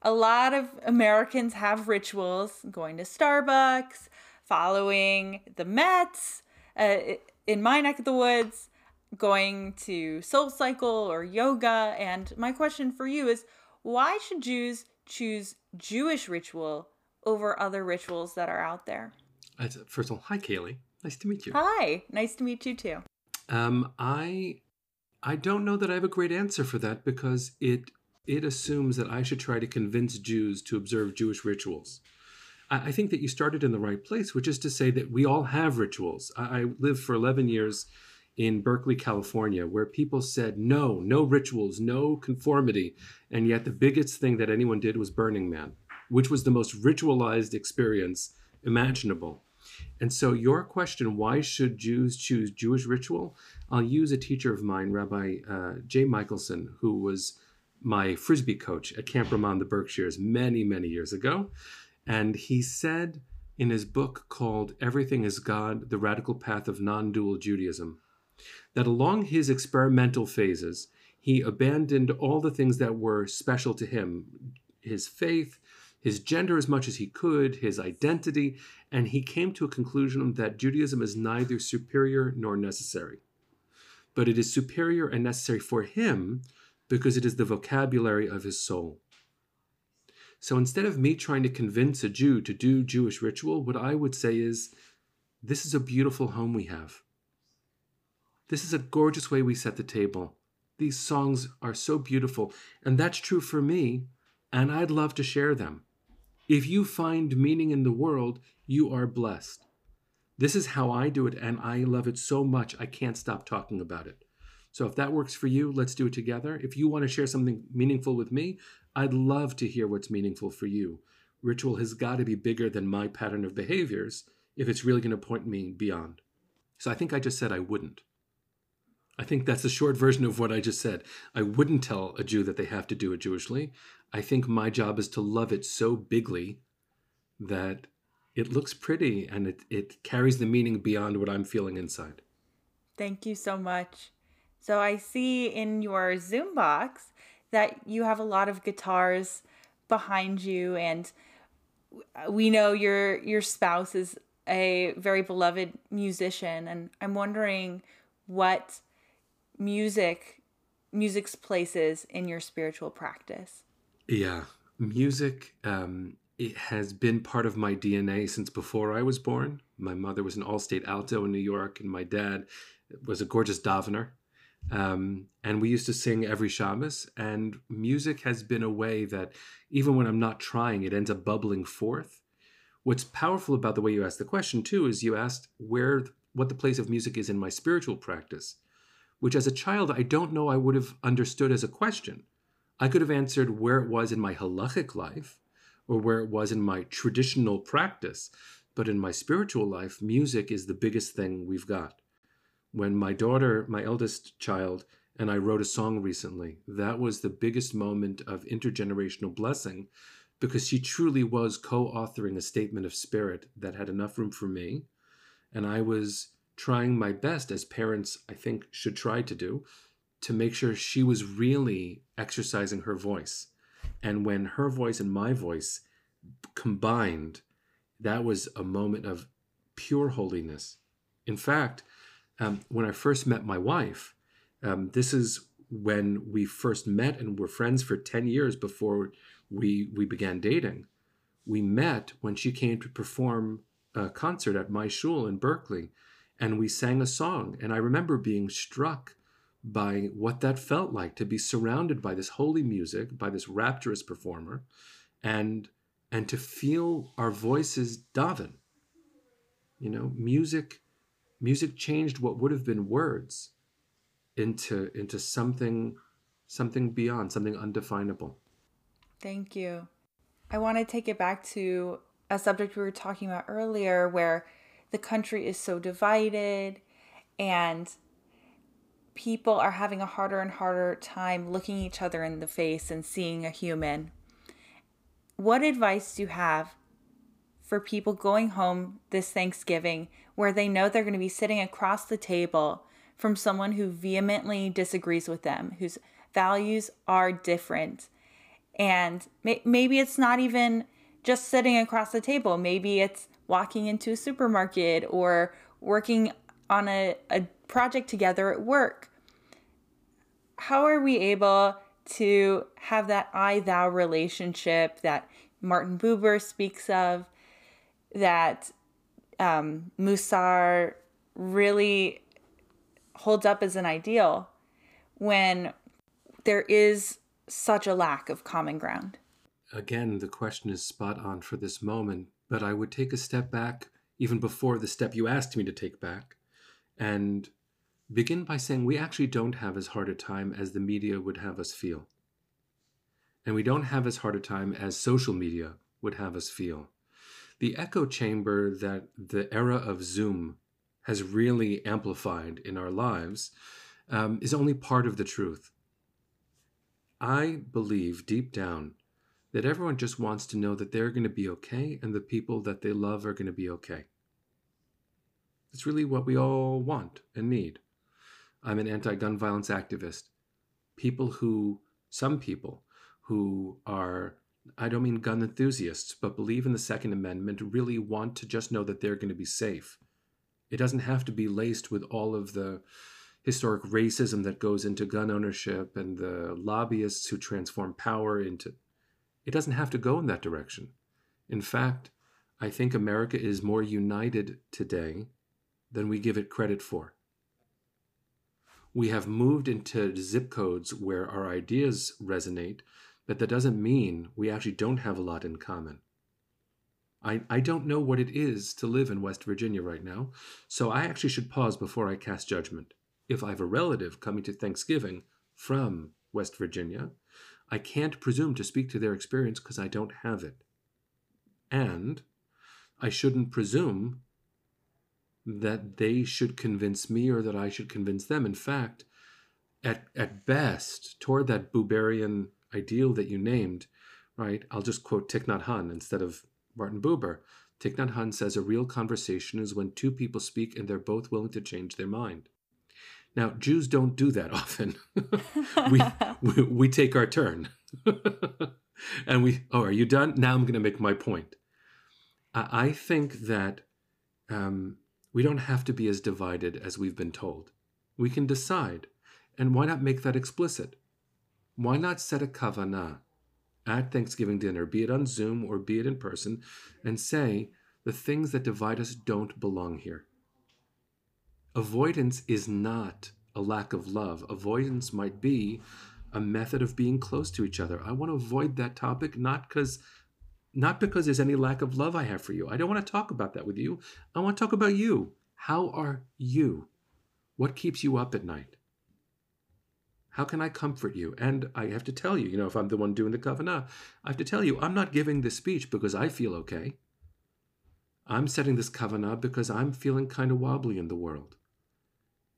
A lot of Americans have rituals going to Starbucks, following the Mets, uh, in my neck of the woods, going to Soul Cycle or yoga. And my question for you is why should Jews choose Jewish ritual over other rituals that are out there? First of all, hi Kaylee. Nice to meet you. Hi, nice to meet you too. Um, I I don't know that I have a great answer for that because it it assumes that I should try to convince Jews to observe Jewish rituals. I, I think that you started in the right place, which is to say that we all have rituals. I, I lived for 11 years in Berkeley, California, where people said no, no rituals, no conformity. And yet the biggest thing that anyone did was Burning Man, which was the most ritualized experience imaginable. And so, your question, why should Jews choose Jewish ritual? I'll use a teacher of mine, Rabbi uh, Jay Michaelson, who was my frisbee coach at Camp Ramah, the Berkshires, many, many years ago. And he said in his book called Everything is God The Radical Path of Non Dual Judaism that along his experimental phases, he abandoned all the things that were special to him his faith, his gender as much as he could, his identity, and he came to a conclusion that Judaism is neither superior nor necessary. But it is superior and necessary for him because it is the vocabulary of his soul. So instead of me trying to convince a Jew to do Jewish ritual, what I would say is this is a beautiful home we have. This is a gorgeous way we set the table. These songs are so beautiful, and that's true for me, and I'd love to share them. If you find meaning in the world, you are blessed. This is how I do it, and I love it so much I can't stop talking about it. So if that works for you, let's do it together. If you want to share something meaningful with me, I'd love to hear what's meaningful for you. Ritual has got to be bigger than my pattern of behaviors if it's really going to point me beyond. So I think I just said I wouldn't. I think that's a short version of what I just said. I wouldn't tell a Jew that they have to do it Jewishly. I think my job is to love it so bigly that it looks pretty and it, it carries the meaning beyond what I'm feeling inside. Thank you so much. So I see in your Zoom box that you have a lot of guitars behind you and we know your your spouse is a very beloved musician and I'm wondering what music music's places in your spiritual practice. Yeah, music um it has been part of my DNA since before I was born. My mother was an all-state alto in New York and my dad was a gorgeous davener. Um, and we used to sing every Shabbos, and music has been a way that even when I'm not trying, it ends up bubbling forth. What's powerful about the way you asked the question, too, is you asked where what the place of music is in my spiritual practice, which as a child I don't know I would have understood as a question. I could have answered where it was in my halachic life or where it was in my traditional practice, but in my spiritual life, music is the biggest thing we've got when my daughter, my eldest child, and I wrote a song recently, that was the biggest moment of intergenerational blessing because she truly was co authoring a statement of spirit that had enough room for me. And I was trying my best, as parents, I think, should try to do, to make sure she was really exercising her voice. And when her voice and my voice combined, that was a moment of pure holiness. In fact, um, when I first met my wife, um, this is when we first met and were friends for 10 years before we, we began dating. We met when she came to perform a concert at my shul in Berkeley, and we sang a song. And I remember being struck by what that felt like to be surrounded by this holy music, by this rapturous performer, and and to feel our voices daven. You know, music music changed what would have been words into into something something beyond something undefinable thank you i want to take it back to a subject we were talking about earlier where the country is so divided and people are having a harder and harder time looking each other in the face and seeing a human what advice do you have for people going home this Thanksgiving where they know they're going to be sitting across the table from someone who vehemently disagrees with them, whose values are different. And may- maybe it's not even just sitting across the table, maybe it's walking into a supermarket or working on a, a project together at work. How are we able to have that I thou relationship that Martin Buber speaks of? that um, Musar really holds up as an ideal when there is such a lack of common ground. Again, the question is spot on for this moment, but I would take a step back even before the step you asked me to take back and begin by saying we actually don't have as hard a time as the media would have us feel. And we don't have as hard a time as social media would have us feel the echo chamber that the era of Zoom has really amplified in our lives um, is only part of the truth. I believe deep down that everyone just wants to know that they're going to be okay and the people that they love are going to be okay. It's really what we all want and need. I'm an anti gun violence activist. People who, some people who are, I don't mean gun enthusiasts, but believe in the Second Amendment, really want to just know that they're going to be safe. It doesn't have to be laced with all of the historic racism that goes into gun ownership and the lobbyists who transform power into. It doesn't have to go in that direction. In fact, I think America is more united today than we give it credit for. We have moved into zip codes where our ideas resonate, but that doesn't mean we actually don't have a lot in common. I, I don't know what it is to live in West Virginia right now, so I actually should pause before I cast judgment. If I have a relative coming to Thanksgiving from West Virginia, I can't presume to speak to their experience because I don't have it. And I shouldn't presume that they should convince me or that I should convince them. In fact, at, at best, toward that Buberian ideal that you named, right? I'll just quote Thich Nhat Hanh instead of Martin Buber. Thich Nhat Hanh says a real conversation is when two people speak and they're both willing to change their mind. Now, Jews don't do that often. we, we, we take our turn. and we, oh, are you done? Now I'm going to make my point. I, I think that um, we don't have to be as divided as we've been told. We can decide. And why not make that explicit? Why not set a kavanah at Thanksgiving dinner, be it on Zoom or be it in person, and say, the things that divide us don't belong here? Avoidance is not a lack of love. Avoidance might be a method of being close to each other. I want to avoid that topic not because not because there's any lack of love I have for you. I don't want to talk about that with you. I want to talk about you. How are you? What keeps you up at night? How can I comfort you? And I have to tell you, you know, if I'm the one doing the kavanah, I have to tell you, I'm not giving this speech because I feel okay. I'm setting this kavanah because I'm feeling kind of wobbly in the world.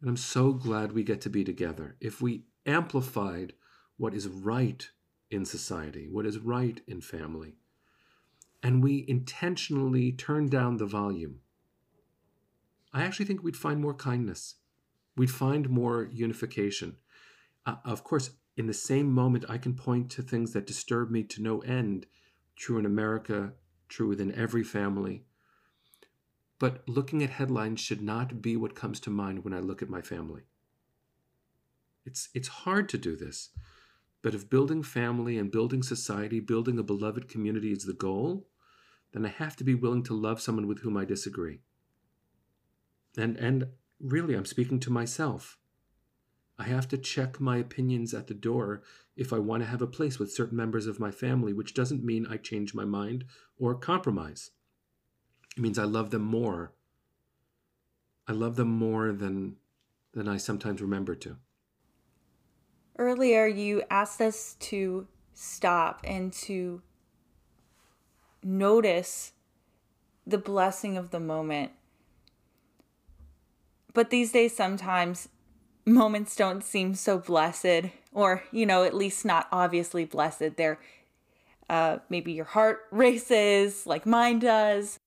And I'm so glad we get to be together. If we amplified what is right in society, what is right in family, and we intentionally turn down the volume, I actually think we'd find more kindness. We'd find more unification. Uh, of course, in the same moment, I can point to things that disturb me to no end, true in America, true within every family. But looking at headlines should not be what comes to mind when I look at my family. It's, it's hard to do this, but if building family and building society, building a beloved community is the goal, then I have to be willing to love someone with whom I disagree. And and really I'm speaking to myself. I have to check my opinions at the door if I want to have a place with certain members of my family, which doesn't mean I change my mind or compromise. It means I love them more. I love them more than than I sometimes remember to. Earlier you asked us to stop and to notice the blessing of the moment. But these days, sometimes moments don't seem so blessed, or, you know, at least not obviously blessed. They're uh, maybe your heart races like mine does.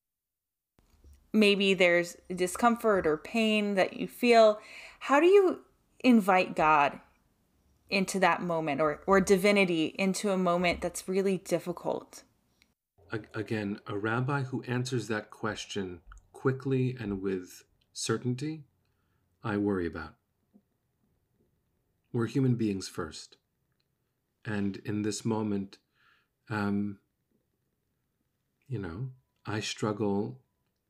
Maybe there's discomfort or pain that you feel. How do you invite God into that moment or, or divinity into a moment that's really difficult? again, a rabbi who answers that question quickly and with certainty, I worry about. We're human beings first. And in this moment, um, you know, I struggle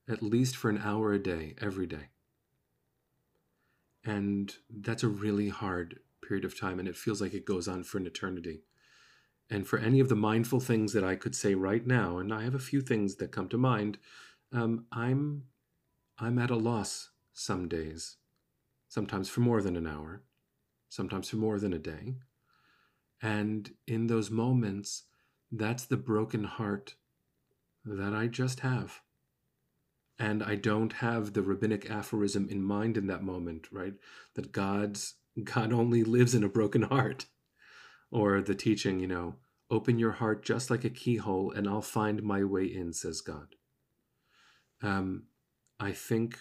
at least for an hour a day, every day. And that's a really hard period of time, and it feels like it goes on for an eternity. And for any of the mindful things that I could say right now, and I have a few things that come to mind, um, I'm I'm at a loss some days, sometimes for more than an hour, sometimes for more than a day. And in those moments, that's the broken heart that I just have. And I don't have the rabbinic aphorism in mind in that moment, right? That God's God only lives in a broken heart. Or the teaching, you know, open your heart just like a keyhole and I'll find my way in, says God. Um, I think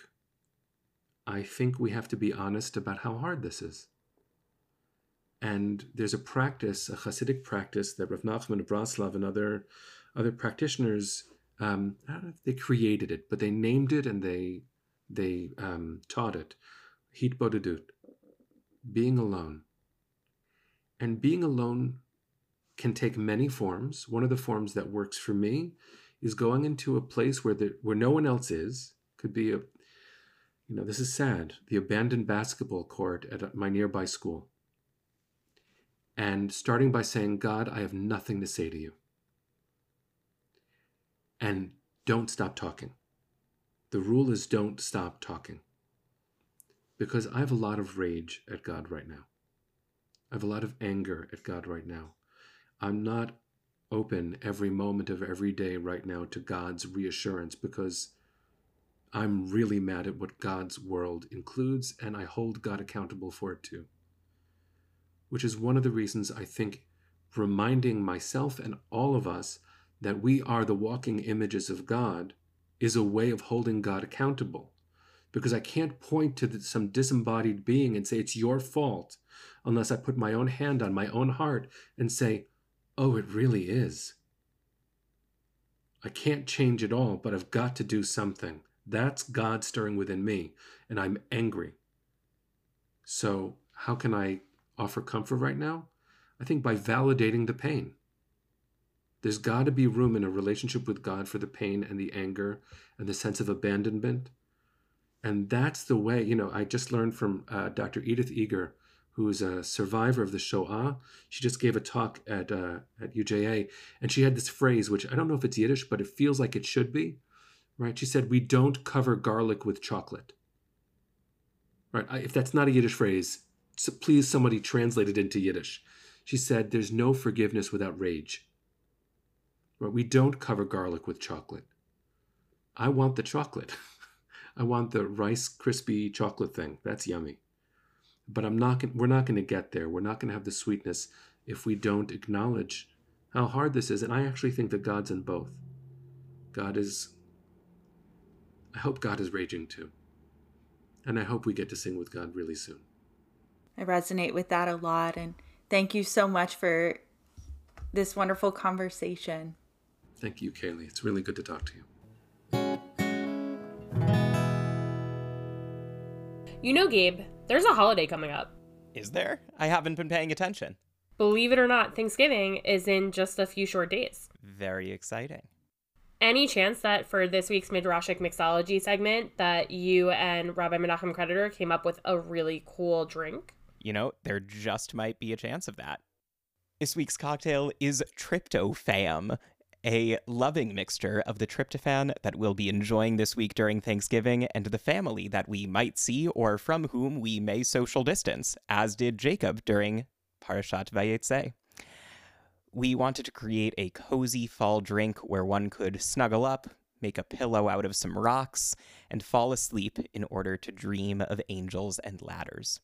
I think we have to be honest about how hard this is. And there's a practice, a Hasidic practice that Rav Nachman of Braslav and other other practitioners, um, I don't know if they created it, but they named it and they they um, taught it. Heat Hitbodedut, being alone. And being alone can take many forms. One of the forms that works for me is going into a place where there, where no one else is. Could be a, you know, this is sad. The abandoned basketball court at my nearby school and starting by saying, God, I have nothing to say to you. And don't stop talking. The rule is don't stop talking. Because I have a lot of rage at God right now. I have a lot of anger at God right now. I'm not open every moment of every day right now to God's reassurance because I'm really mad at what God's world includes and I hold God accountable for it too which is one of the reasons I think reminding myself and all of us that we are the walking images of God is a way of holding God accountable. Because I can't point to some disembodied being and say it's your fault unless I put my own hand on my own heart and say, oh, it really is. I can't change it all, but I've got to do something. That's God stirring within me, and I'm angry. So, how can I offer comfort right now? I think by validating the pain. There's got to be room in a relationship with God for the pain and the anger and the sense of abandonment. And that's the way, you know, I just learned from uh, Dr. Edith Eger, who is a survivor of the Shoah. She just gave a talk at, uh, at UJA, and she had this phrase, which I don't know if it's Yiddish, but it feels like it should be, right? She said, We don't cover garlic with chocolate. Right? If that's not a Yiddish phrase, so please somebody translate it into Yiddish. She said, There's no forgiveness without rage. Right? We don't cover garlic with chocolate. I want the chocolate. I want the rice crispy chocolate thing. That's yummy. But I'm not we're not going to get there. We're not going to have the sweetness if we don't acknowledge how hard this is. And I actually think that God's in both. God is I hope God is raging too. And I hope we get to sing with God really soon. I resonate with that a lot. And thank you so much for this wonderful conversation. Thank you, Kaylee. It's really good to talk to you. You know, Gabe, there's a holiday coming up. Is there? I haven't been paying attention. Believe it or not, Thanksgiving is in just a few short days. Very exciting. Any chance that for this week's Midrashic Mixology segment that you and Rabbi Menachem Creditor came up with a really cool drink? you know, there just might be a chance of that. This week's cocktail is Tryptophan, a loving mixture of the tryptophan that we'll be enjoying this week during Thanksgiving and the family that we might see or from whom we may social distance, as did Jacob during Parashat Vayetze. We wanted to create a cozy fall drink where one could snuggle up, make a pillow out of some rocks, and fall asleep in order to dream of angels and ladders.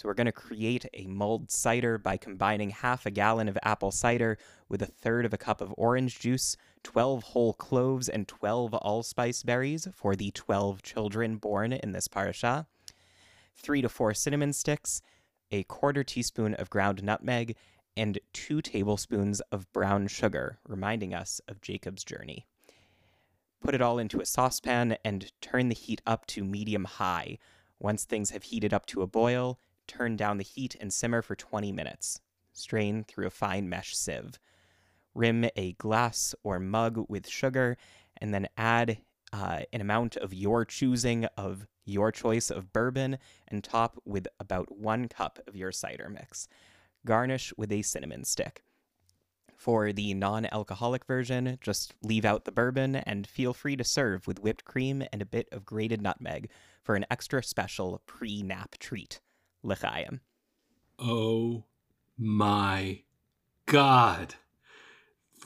So we're going to create a mulled cider by combining half a gallon of apple cider with a third of a cup of orange juice, 12 whole cloves, and 12 allspice berries for the 12 children born in this parasha, three to four cinnamon sticks, a quarter teaspoon of ground nutmeg, and two tablespoons of brown sugar, reminding us of Jacob's journey. Put it all into a saucepan and turn the heat up to medium high. Once things have heated up to a boil, turn down the heat and simmer for 20 minutes. Strain through a fine mesh sieve. Rim a glass or mug with sugar, and then add uh, an amount of your choosing of your choice of bourbon, and top with about one cup of your cider mix. Garnish with a cinnamon stick. For the non alcoholic version, just leave out the bourbon and feel free to serve with whipped cream and a bit of grated nutmeg for an extra special pre nap treat. L'chaim. Oh my God.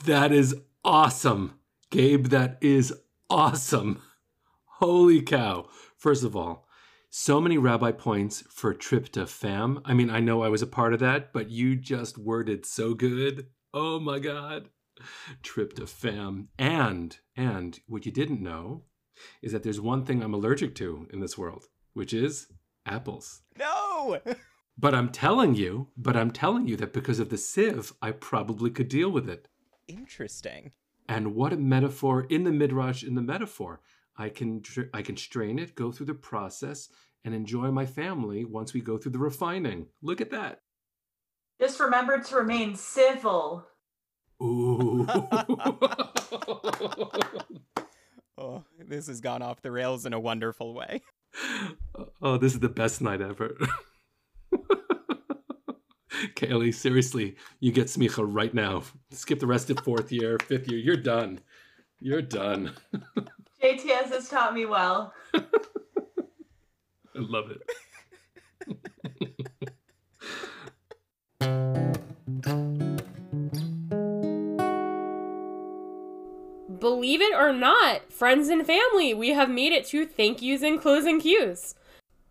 That is awesome. Gabe, that is awesome. Holy cow. First of all, so many rabbi points for tryptophan. I mean, I know I was a part of that, but you just worded so good. Oh my God. Tryptophan. And, and what you didn't know is that there's one thing I'm allergic to in this world, which is apples. No! But I'm telling you, but I'm telling you that because of the sieve, I probably could deal with it. Interesting. And what a metaphor in the midrash in the metaphor. I can I can strain it, go through the process, and enjoy my family once we go through the refining. Look at that. Just remember to remain civil. Ooh. Oh, this has gone off the rails in a wonderful way. oh, this is the best night ever. Kaylee, seriously, you get smicha right now. Skip the rest of fourth year, fifth year. You're done. You're done. JTS has taught me well. I love it. Believe it or not, friends and family, we have made it to thank yous and closing cues.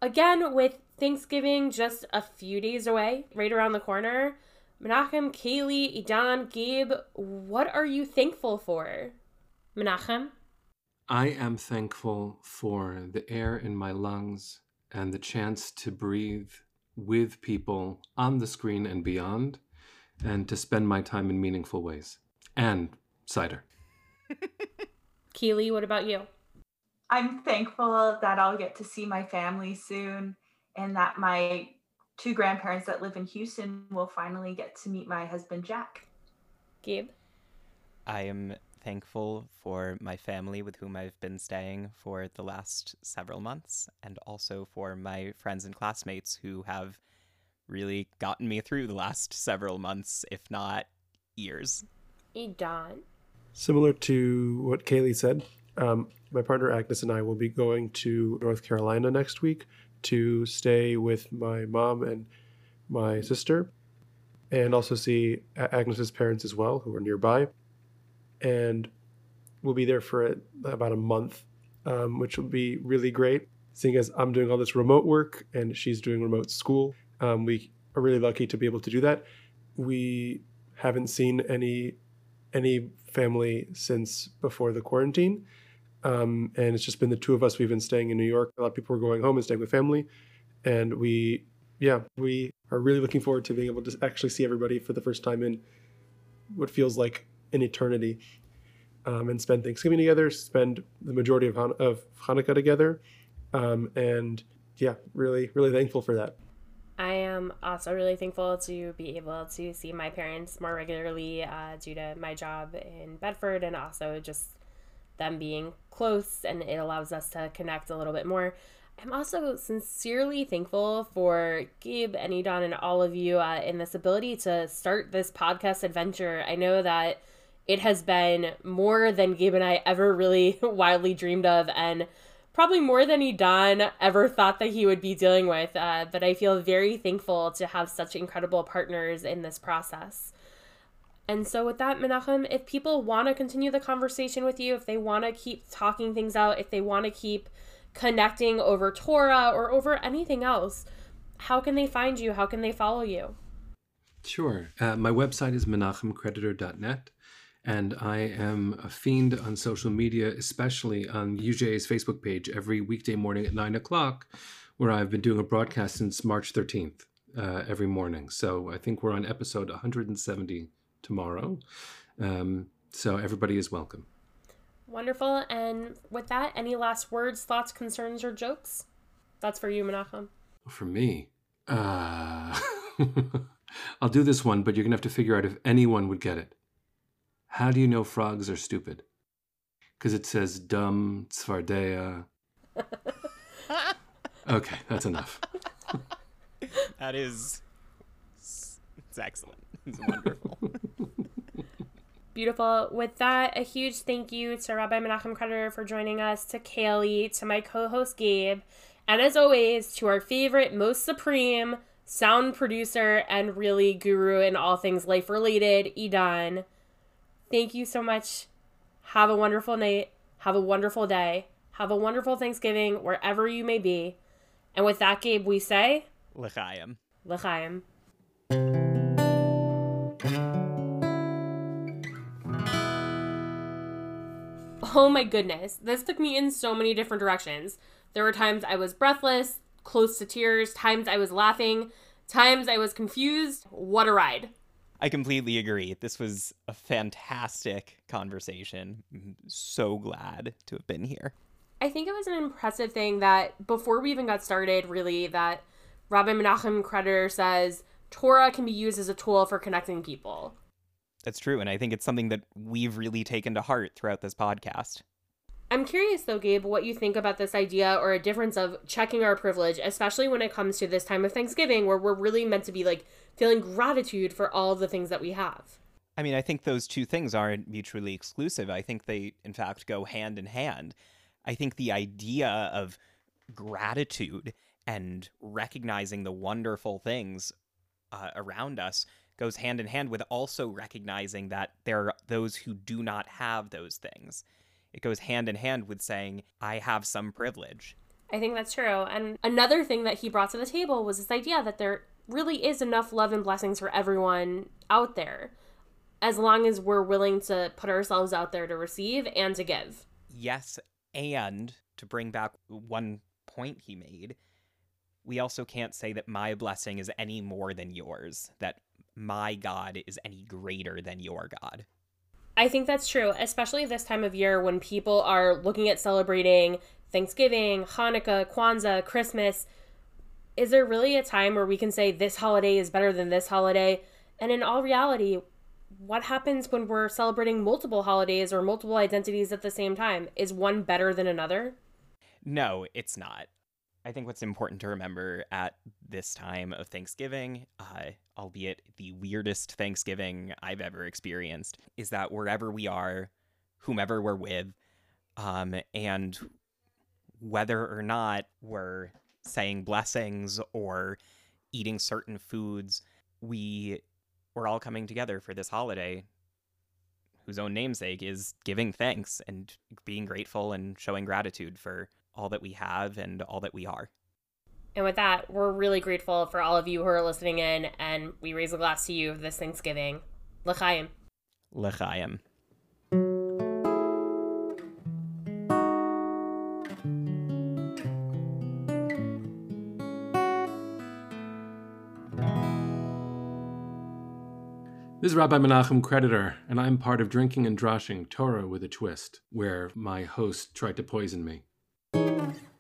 Again, with Thanksgiving just a few days away, right around the corner, Menachem, Kaylee, Idan, Gabe, what are you thankful for? Menachem? I am thankful for the air in my lungs and the chance to breathe with people on the screen and beyond, and to spend my time in meaningful ways. And cider. Keely, what about you? I'm thankful that I'll get to see my family soon and that my two grandparents that live in Houston will finally get to meet my husband Jack. Gabe? I am thankful for my family with whom I've been staying for the last several months, and also for my friends and classmates who have really gotten me through the last several months, if not years. Idan? Similar to what Kaylee said, um, my partner Agnes and I will be going to North Carolina next week to stay with my mom and my sister, and also see Agnes's parents as well, who are nearby. And we'll be there for about a month, um, which will be really great. Seeing as I'm doing all this remote work and she's doing remote school, um, we are really lucky to be able to do that. We haven't seen any any family since before the quarantine. Um, and it's just been the two of us. We've been staying in New York. A lot of people are going home and staying with family. And we, yeah, we are really looking forward to being able to actually see everybody for the first time in what feels like an eternity um, and spend Thanksgiving together, spend the majority of, Han- of Hanukkah together. Um, and yeah, really, really thankful for that. I am also really thankful to be able to see my parents more regularly uh, due to my job in Bedford and also just them being close and it allows us to connect a little bit more. I'm also sincerely thankful for Gabe and Idan and all of you uh, in this ability to start this podcast adventure. I know that it has been more than Gabe and I ever really wildly dreamed of, and probably more than Idan ever thought that he would be dealing with. Uh, but I feel very thankful to have such incredible partners in this process. And so, with that, Menachem, if people want to continue the conversation with you, if they want to keep talking things out, if they want to keep connecting over Torah or over anything else, how can they find you? How can they follow you? Sure. Uh, my website is menachemcreditor.net, and I am a fiend on social media, especially on UJA's Facebook page every weekday morning at 9 o'clock, where I've been doing a broadcast since March 13th uh, every morning. So I think we're on episode 170 tomorrow. Um, so everybody is welcome. Wonderful. And with that, any last words, thoughts, concerns, or jokes? That's for you, Menachem. For me, uh, I'll do this one, but you're gonna have to figure out if anyone would get it. How do you know frogs are stupid? Because it says dumb tzvardea. okay, that's enough. that is, it's excellent. It's wonderful. Beautiful. With that, a huge thank you to Rabbi Menachem Creditor for joining us, to Kaylee, to my co host Gabe, and as always, to our favorite, most supreme sound producer and really guru in all things life related, Idan. Thank you so much. Have a wonderful night. Have a wonderful day. Have a wonderful Thanksgiving wherever you may be. And with that, Gabe, we say L'chaim. L'chaim. Oh my goodness, this took me in so many different directions. There were times I was breathless, close to tears, times I was laughing, times I was confused. What a ride. I completely agree. This was a fantastic conversation. I'm so glad to have been here. I think it was an impressive thing that before we even got started, really, that Rabbi Menachem Creditor says Torah can be used as a tool for connecting people. That's true. And I think it's something that we've really taken to heart throughout this podcast. I'm curious though, Gabe, what you think about this idea or a difference of checking our privilege, especially when it comes to this time of Thanksgiving where we're really meant to be like feeling gratitude for all the things that we have. I mean, I think those two things aren't mutually exclusive. I think they, in fact, go hand in hand. I think the idea of gratitude and recognizing the wonderful things uh, around us goes hand in hand with also recognizing that there are those who do not have those things. It goes hand in hand with saying, I have some privilege. I think that's true. And another thing that he brought to the table was this idea that there really is enough love and blessings for everyone out there, as long as we're willing to put ourselves out there to receive and to give. Yes, and to bring back one point he made, we also can't say that my blessing is any more than yours, that my God is any greater than your God. I think that's true, especially this time of year when people are looking at celebrating Thanksgiving, Hanukkah, Kwanzaa, Christmas. Is there really a time where we can say this holiday is better than this holiday? And in all reality, what happens when we're celebrating multiple holidays or multiple identities at the same time? Is one better than another? No, it's not. I think what's important to remember at this time of Thanksgiving, uh, albeit the weirdest Thanksgiving I've ever experienced, is that wherever we are, whomever we're with, um, and whether or not we're saying blessings or eating certain foods, we we're all coming together for this holiday whose own namesake is giving thanks and being grateful and showing gratitude for all that we have and all that we are. And with that, we're really grateful for all of you who are listening in, and we raise a glass to you this Thanksgiving. L'chaim. L'chaim. This is Rabbi Menachem Creditor, and I'm part of Drinking and Droshing Torah with a Twist, where my host tried to poison me. Mm-hmm.